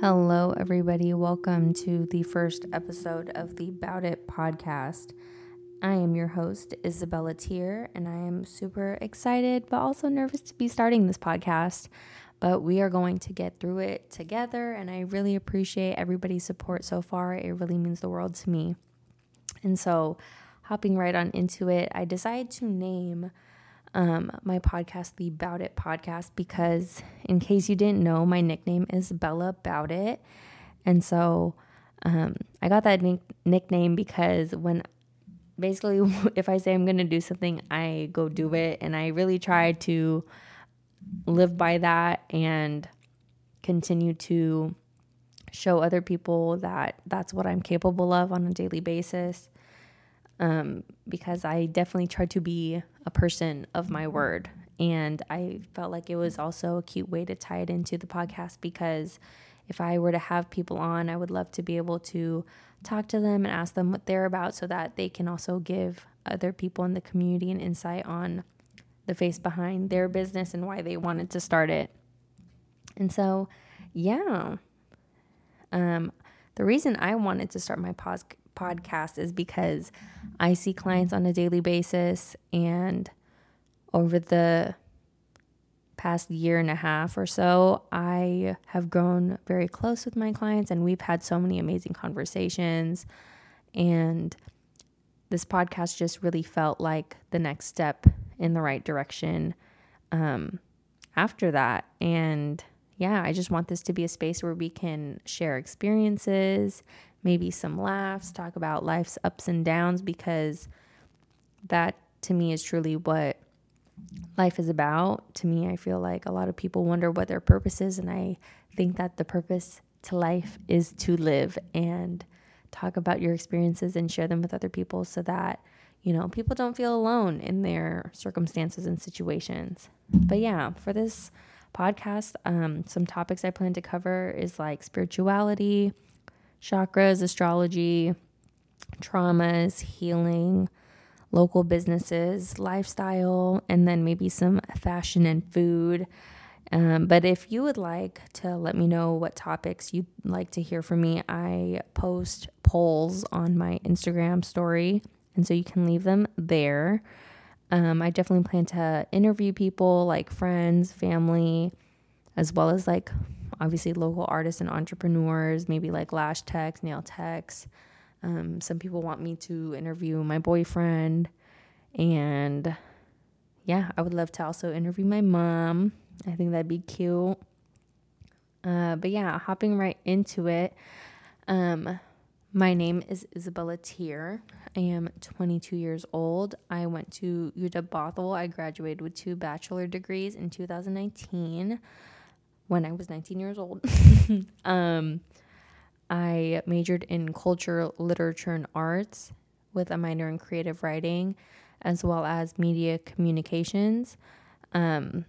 Hello, everybody. Welcome to the first episode of the Bout It podcast. I am your host, Isabella Tier, and I am super excited but also nervous to be starting this podcast. But we are going to get through it together, and I really appreciate everybody's support so far. It really means the world to me. And so, hopping right on into it, I decided to name um, my podcast the Bout It podcast because, in case you didn't know, my nickname is Bella Bout It. And so um, I got that nick- nickname because when basically, if I say I'm going to do something, I go do it. And I really try to live by that and continue to show other people that that's what I'm capable of on a daily basis um, because I definitely try to be a person of my word. And I felt like it was also a cute way to tie it into the podcast because if I were to have people on, I would love to be able to talk to them and ask them what they're about so that they can also give other people in the community an insight on the face behind their business and why they wanted to start it. And so, yeah. Um, the reason I wanted to start my pos- podcast is because I see clients on a daily basis, and over the past year and a half or so, I have grown very close with my clients, and we've had so many amazing conversations. And this podcast just really felt like the next step in the right direction um, after that. And yeah, I just want this to be a space where we can share experiences maybe some laughs, talk about life's ups and downs, because that to me is truly what life is about. To me, I feel like a lot of people wonder what their purpose is, and I think that the purpose to life is to live and talk about your experiences and share them with other people so that you know people don't feel alone in their circumstances and situations but yeah for this podcast um, some topics i plan to cover is like spirituality chakras, astrology, traumas, healing, local businesses, lifestyle, and then maybe some fashion and food. Um, but if you would like to let me know what topics you'd like to hear from me, I post polls on my Instagram story. And so you can leave them there. Um, I definitely plan to interview people like friends, family, as well as like obviously local artists and entrepreneurs, maybe like lash techs, nail techs. Um, some people want me to interview my boyfriend. And yeah, I would love to also interview my mom. I think that'd be cute. Uh, but yeah, hopping right into it. Um, my name is Isabella Tier. I am 22 years old. I went to UW Bothell. I graduated with two bachelor degrees in 2019 when I was 19 years old. um, I majored in culture, literature, and arts with a minor in creative writing, as well as media communications. Um,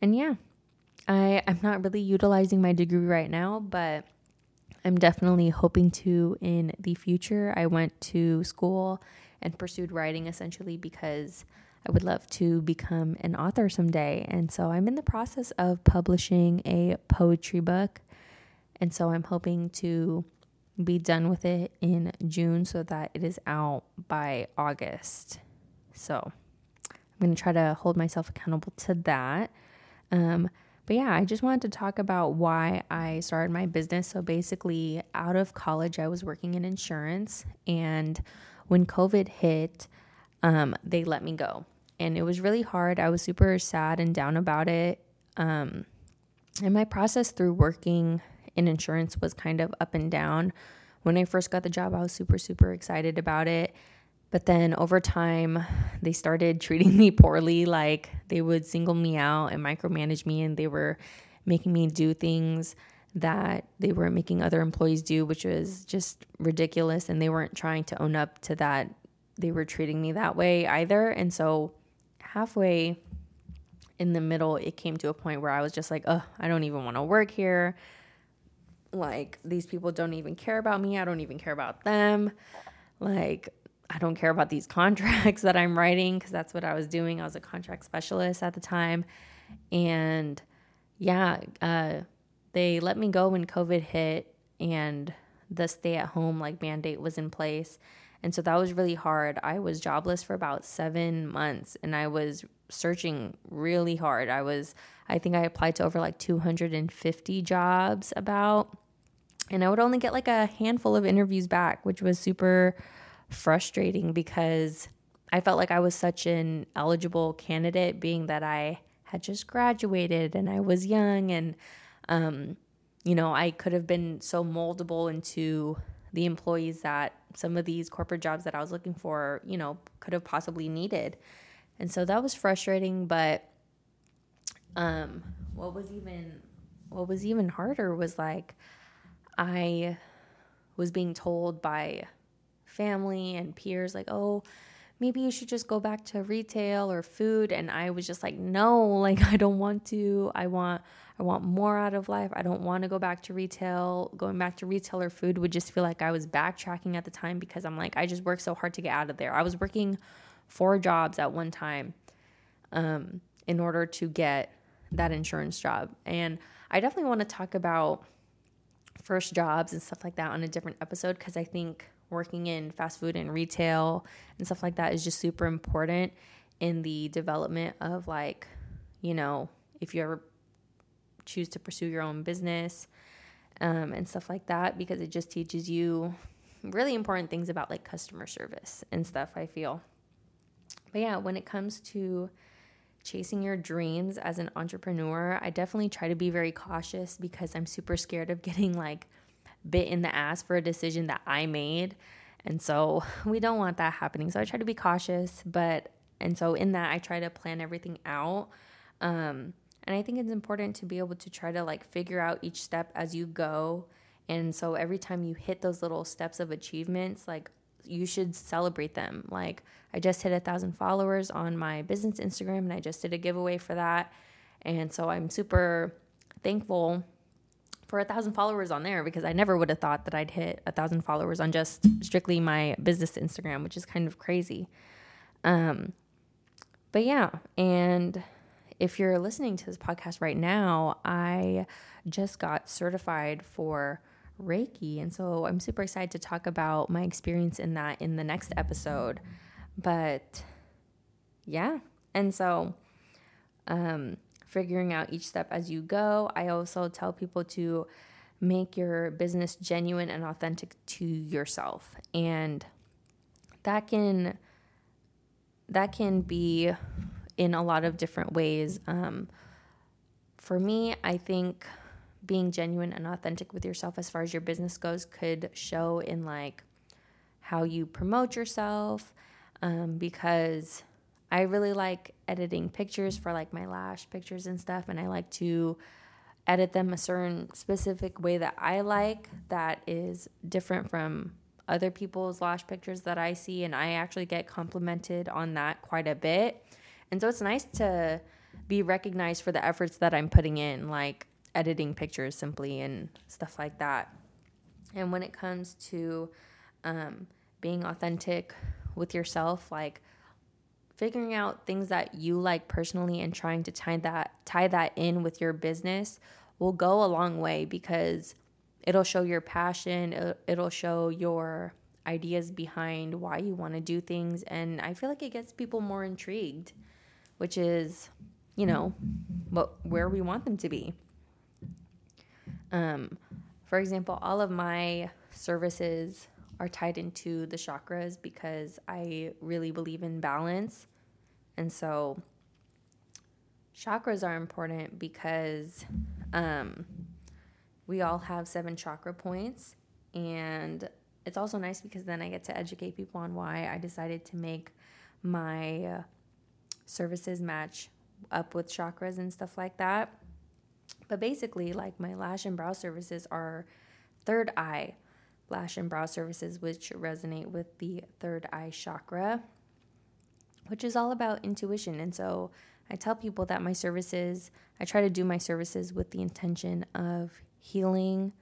and yeah, I I'm not really utilizing my degree right now, but I'm definitely hoping to in the future. I went to school and pursued writing essentially because I would love to become an author someday. And so I'm in the process of publishing a poetry book. And so I'm hoping to be done with it in June so that it is out by August. So I'm going to try to hold myself accountable to that. Um, but yeah, I just wanted to talk about why I started my business. So basically, out of college, I was working in insurance. And when COVID hit, um, they let me go and it was really hard. I was super sad and down about it. Um, and my process through working in insurance was kind of up and down. When I first got the job, I was super, super excited about it. But then over time, they started treating me poorly. Like they would single me out and micromanage me, and they were making me do things that they were making other employees do, which was just ridiculous. And they weren't trying to own up to that. They were treating me that way either. And so halfway in the middle, it came to a point where I was just like, oh, I don't even want to work here. Like, these people don't even care about me. I don't even care about them. Like, I don't care about these contracts that I'm writing because that's what I was doing. I was a contract specialist at the time. And yeah, uh, they let me go when COVID hit and the stay at home like mandate was in place. And so that was really hard. I was jobless for about seven months and I was searching really hard. I was, I think I applied to over like 250 jobs about, and I would only get like a handful of interviews back, which was super frustrating because I felt like I was such an eligible candidate, being that I had just graduated and I was young and, um, you know, I could have been so moldable into the employees that some of these corporate jobs that I was looking for, you know, could have possibly needed. And so that was frustrating, but um what was even what was even harder was like I was being told by family and peers like, "Oh, maybe you should just go back to retail or food." And I was just like, "No, like I don't want to. I want I want more out of life. I don't want to go back to retail. Going back to retail or food would just feel like I was backtracking at the time because I'm like, I just worked so hard to get out of there. I was working four jobs at one time um, in order to get that insurance job. And I definitely want to talk about first jobs and stuff like that on a different episode because I think working in fast food and retail and stuff like that is just super important in the development of like, you know, if you ever choose to pursue your own business um, and stuff like that because it just teaches you really important things about like customer service and stuff, I feel. But yeah, when it comes to chasing your dreams as an entrepreneur, I definitely try to be very cautious because I'm super scared of getting like bit in the ass for a decision that I made. And so we don't want that happening. So I try to be cautious, but and so in that I try to plan everything out. Um, and I think it's important to be able to try to like figure out each step as you go. And so every time you hit those little steps of achievements, like you should celebrate them. Like I just hit a thousand followers on my business Instagram and I just did a giveaway for that. And so I'm super thankful for a thousand followers on there because I never would have thought that I'd hit a thousand followers on just strictly my business Instagram, which is kind of crazy. Um, but yeah, and if you're listening to this podcast right now, I just got certified for Reiki. And so I'm super excited to talk about my experience in that in the next episode. But yeah. And so um, figuring out each step as you go. I also tell people to make your business genuine and authentic to yourself. And that can that can be in a lot of different ways. Um, for me, I think being genuine and authentic with yourself as far as your business goes could show in like how you promote yourself um, because i really like editing pictures for like my lash pictures and stuff and i like to edit them a certain specific way that i like that is different from other people's lash pictures that i see and i actually get complimented on that quite a bit and so it's nice to be recognized for the efforts that I'm putting in, like editing pictures simply and stuff like that. And when it comes to um, being authentic with yourself, like figuring out things that you like personally and trying to tie that tie that in with your business will go a long way because it'll show your passion, it'll show your ideas behind why you want to do things and I feel like it gets people more intrigued which is, you know, what where we want them to be. Um, for example, all of my services are tied into the chakras because I really believe in balance. And so chakras are important because um, we all have seven chakra points. And it's also nice because then I get to educate people on why I decided to make my services match up with chakras and stuff like that. But basically, like my lash and brow services are third eye lash and brow services, which resonate with the third eye chakra, which is all about intuition. And so I tell people that my services, I try to do my services with the intention of healing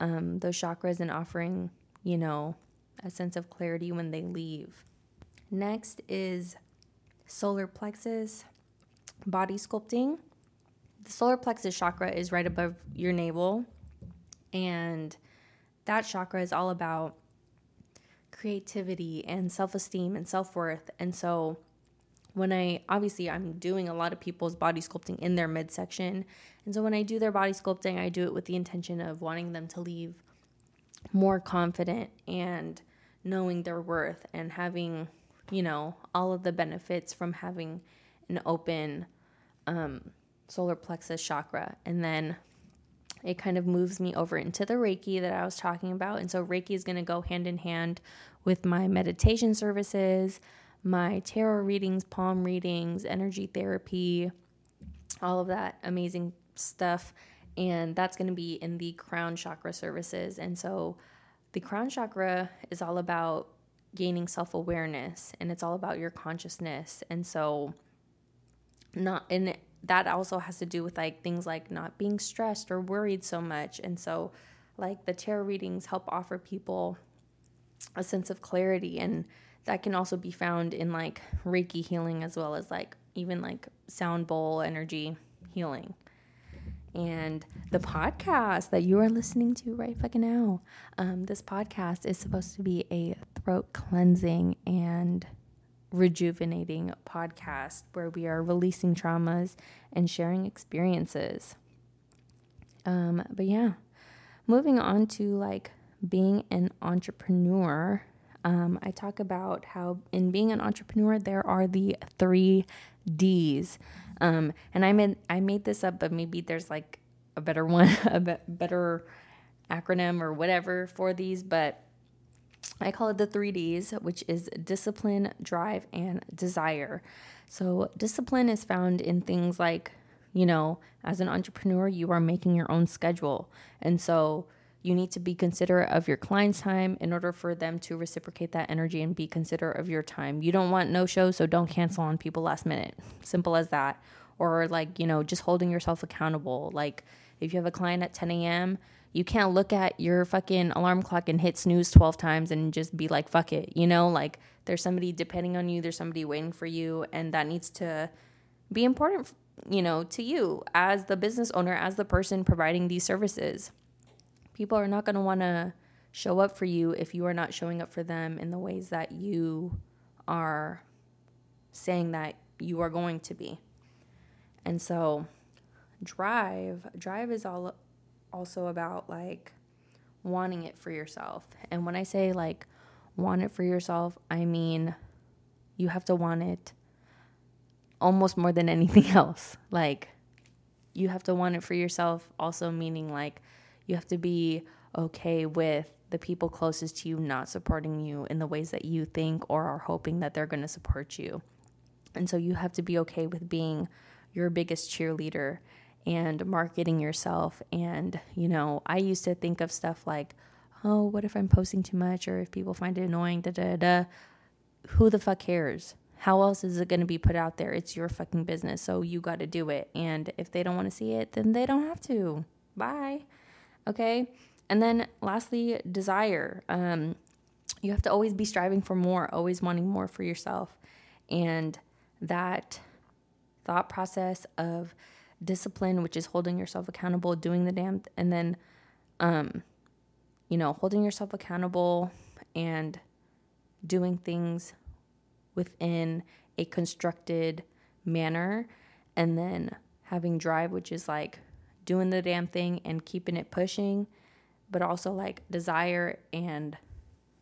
um, those chakras and offering, you know, a sense of clarity when they leave. Next is solar plexus body sculpting. the solar plexus chakra is right above your navel. And that chakra is all about creativity and self esteem and self worth. And so, when I obviously I'm doing a lot of people's body sculpting in their midsection. And so when I do their body sculpting, I do it with the intention of wanting them to leave more confident and knowing their worth and having, you know, all of the benefits from having an open um, solar plexus chakra. And then it kind of moves me over into the Reiki that I was talking about. And so Reiki is going to go hand in hand with my meditation services, my tarot readings, palm readings, energy therapy, all of that amazing stuff. And that's going to be in the crown chakra services. And so the crown chakra is all about gaining self awareness and it's all about your consciousness. And so, not, and that also has to do with like things like not being stressed or worried so much. And so, like the tarot readings help offer people a sense of clarity and that can also be found in like Reiki healing as well as like even like sound bowl energy healing. And the podcast that you are listening to right fucking now, um, this podcast is supposed to be a throat cleansing and rejuvenating podcast where we are releasing traumas and sharing experiences. Um, but yeah, moving on to like being an entrepreneur um, I talk about how in being an entrepreneur, there are the three D's. Um, and I made I made this up, but maybe there's like a better one, a be- better acronym or whatever for these. But I call it the three D's, which is discipline, drive, and desire. So discipline is found in things like, you know, as an entrepreneur, you are making your own schedule, and so you need to be considerate of your client's time in order for them to reciprocate that energy and be considerate of your time. You don't want no shows, so don't cancel on people last minute. Simple as that. Or like, you know, just holding yourself accountable. Like if you have a client at 10 a.m., you can't look at your fucking alarm clock and hit snooze 12 times and just be like, fuck it. You know, like there's somebody depending on you, there's somebody waiting for you, and that needs to be important, you know, to you as the business owner, as the person providing these services people are not going to want to show up for you if you are not showing up for them in the ways that you are saying that you are going to be. And so drive, drive is all also about like wanting it for yourself. And when I say like want it for yourself, I mean you have to want it almost more than anything else. Like you have to want it for yourself also meaning like you have to be okay with the people closest to you not supporting you in the ways that you think or are hoping that they're going to support you. And so you have to be okay with being your biggest cheerleader and marketing yourself. And, you know, I used to think of stuff like, oh, what if I'm posting too much or if people find it annoying, da da da. Who the fuck cares? How else is it going to be put out there? It's your fucking business. So you got to do it. And if they don't want to see it, then they don't have to. Bye. Okay. And then lastly, desire. Um, you have to always be striving for more, always wanting more for yourself. And that thought process of discipline, which is holding yourself accountable, doing the damn, and then, um, you know, holding yourself accountable and doing things within a constructed manner, and then having drive, which is like doing the damn thing and keeping it pushing, but also like desire and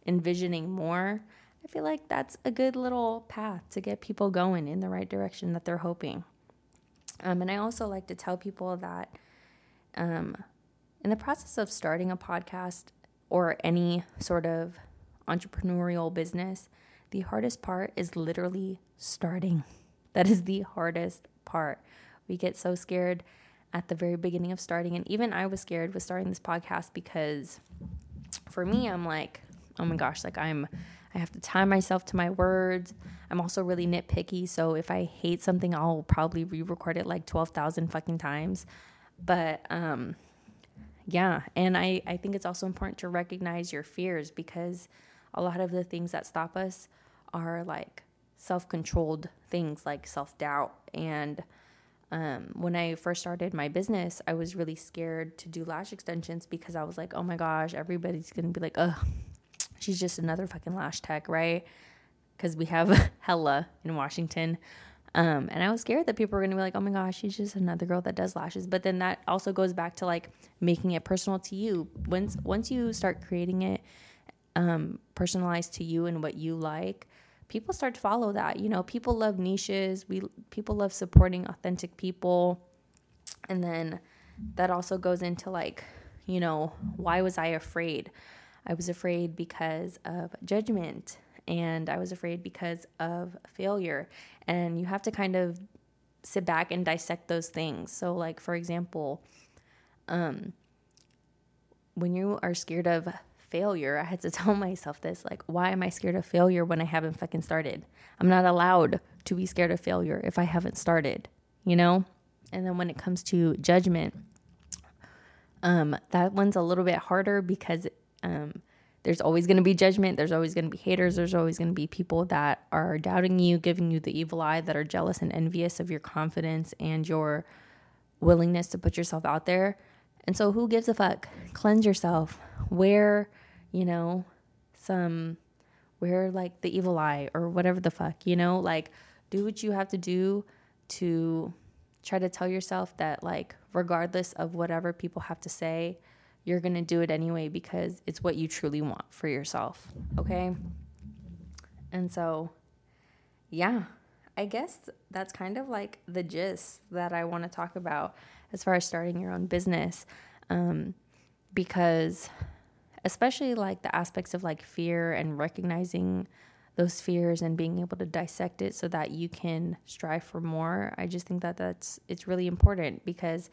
envisioning more. I feel like that's a good little path to get people going in the right direction that they're hoping. Um, and I also like to tell people that um, in the process of starting a podcast or any sort of entrepreneurial business, the hardest part is literally starting. That is the hardest part. We get so scared at the very beginning of starting. And even I was scared with starting this podcast because for me, I'm like, oh my gosh, like I'm, I have to tie myself to my words. I'm also really nitpicky. So if I hate something, I'll probably re record it like 12,000 fucking times. But, um, yeah. And I, I think it's also important to recognize your fears because a lot of the things that stop us are like self controlled things like self doubt and, um, when I first started my business, I was really scared to do lash extensions because I was like, oh my gosh, everybody's gonna be like, oh, she's just another fucking lash tech, right? Because we have hella in Washington. Um, and I was scared that people were gonna be like, oh my gosh, she's just another girl that does lashes. But then that also goes back to like making it personal to you. Once once you start creating it um, personalized to you and what you like, people start to follow that. You know, people love niches. We people love supporting authentic people, and then that also goes into like, you know, why was I afraid? I was afraid because of judgment, and I was afraid because of failure. And you have to kind of sit back and dissect those things. So, like for example, um, when you are scared of failure, I had to tell myself this like, why am I scared of failure when I haven't fucking started? I'm not allowed to be scared of failure if I haven't started, you know? And then when it comes to judgment, um, that one's a little bit harder because um, there's always going to be judgment. There's always going to be haters. There's always going to be people that are doubting you, giving you the evil eye, that are jealous and envious of your confidence and your willingness to put yourself out there. And so, who gives a fuck? Cleanse yourself. Wear you know, some wear like the evil eye or whatever the fuck, you know, like do what you have to do to try to tell yourself that like regardless of whatever people have to say, you're going to do it anyway because it's what you truly want for yourself, okay? And so yeah, I guess that's kind of like the gist that I want to talk about as far as starting your own business. Um, because especially like the aspects of like fear and recognizing those fears and being able to dissect it so that you can strive for more. I just think that that's it's really important because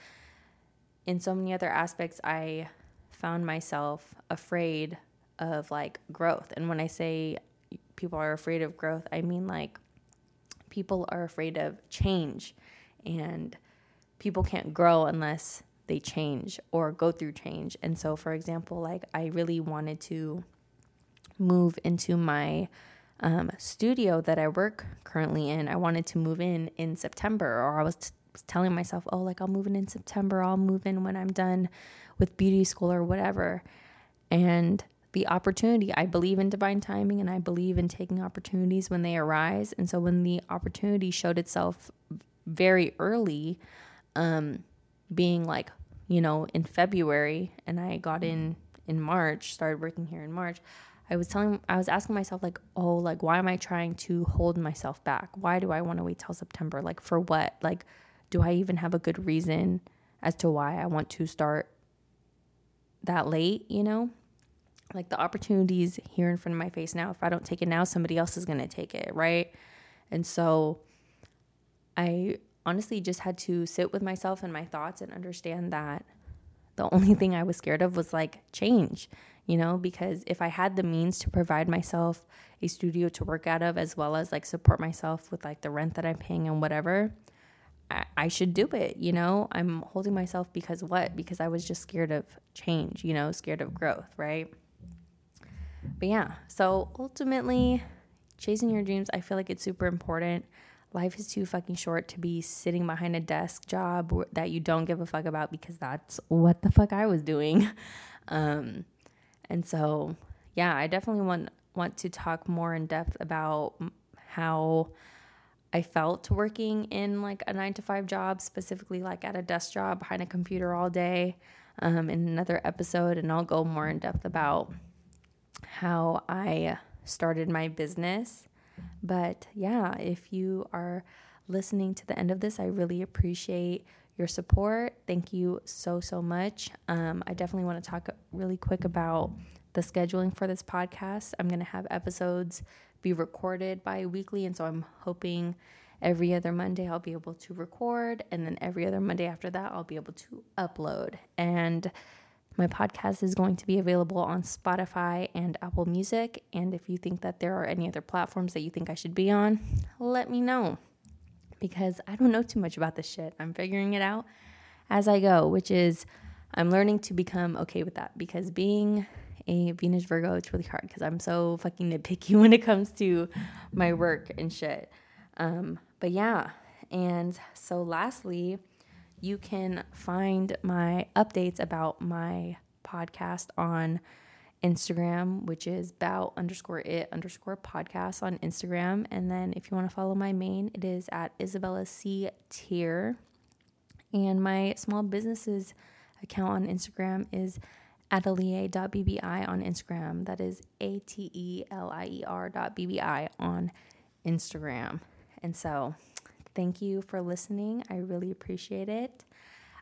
in so many other aspects I found myself afraid of like growth. And when I say people are afraid of growth, I mean like people are afraid of change and people can't grow unless they change or go through change. And so, for example, like I really wanted to move into my um, studio that I work currently in. I wanted to move in in September, or I was t- telling myself, oh, like I'll move in in September, I'll move in when I'm done with beauty school or whatever. And the opportunity, I believe in divine timing and I believe in taking opportunities when they arise. And so when the opportunity showed itself very early, um, being like you know, in February and I got in in March, started working here in March, I was telling I was asking myself like, "Oh, like why am I trying to hold myself back? Why do I want to wait till September? Like for what? Like do I even have a good reason as to why I want to start that late, you know? Like the opportunities here in front of my face now. If I don't take it now, somebody else is going to take it, right? And so I honestly just had to sit with myself and my thoughts and understand that the only thing I was scared of was like change, you know, because if I had the means to provide myself a studio to work out of as well as like support myself with like the rent that I'm paying and whatever, I, I should do it, you know? I'm holding myself because what? Because I was just scared of change, you know, scared of growth, right? But yeah, so ultimately, chasing your dreams, I feel like it's super important life is too fucking short to be sitting behind a desk job that you don't give a fuck about because that's what the fuck I was doing. Um, and so, yeah, I definitely want want to talk more in depth about how I felt working in like a nine to five job, specifically like at a desk job behind a computer all day, um, in another episode, and I'll go more in depth about how I started my business but yeah, if you are listening to the end of this, I really appreciate your support. Thank you so, so much. Um, I definitely want to talk really quick about the scheduling for this podcast. I'm going to have episodes be recorded bi weekly. And so I'm hoping every other Monday I'll be able to record. And then every other Monday after that, I'll be able to upload. And my podcast is going to be available on Spotify and Apple Music. And if you think that there are any other platforms that you think I should be on, let me know because I don't know too much about this shit. I'm figuring it out as I go, which is I'm learning to become okay with that because being a Venus Virgo, it's really hard because I'm so fucking nitpicky when it comes to my work and shit. Um, but yeah, And so, lastly, you can find my updates about my podcast on Instagram, which is bout underscore it underscore podcast on Instagram. And then if you want to follow my main, it is at Isabella C Tier. And my small businesses account on Instagram is atelier.bbi on Instagram. That is A T E L I E R dot BBI on Instagram. And so thank you for listening. I really appreciate it.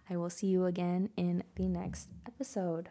I will see you again in the next episode.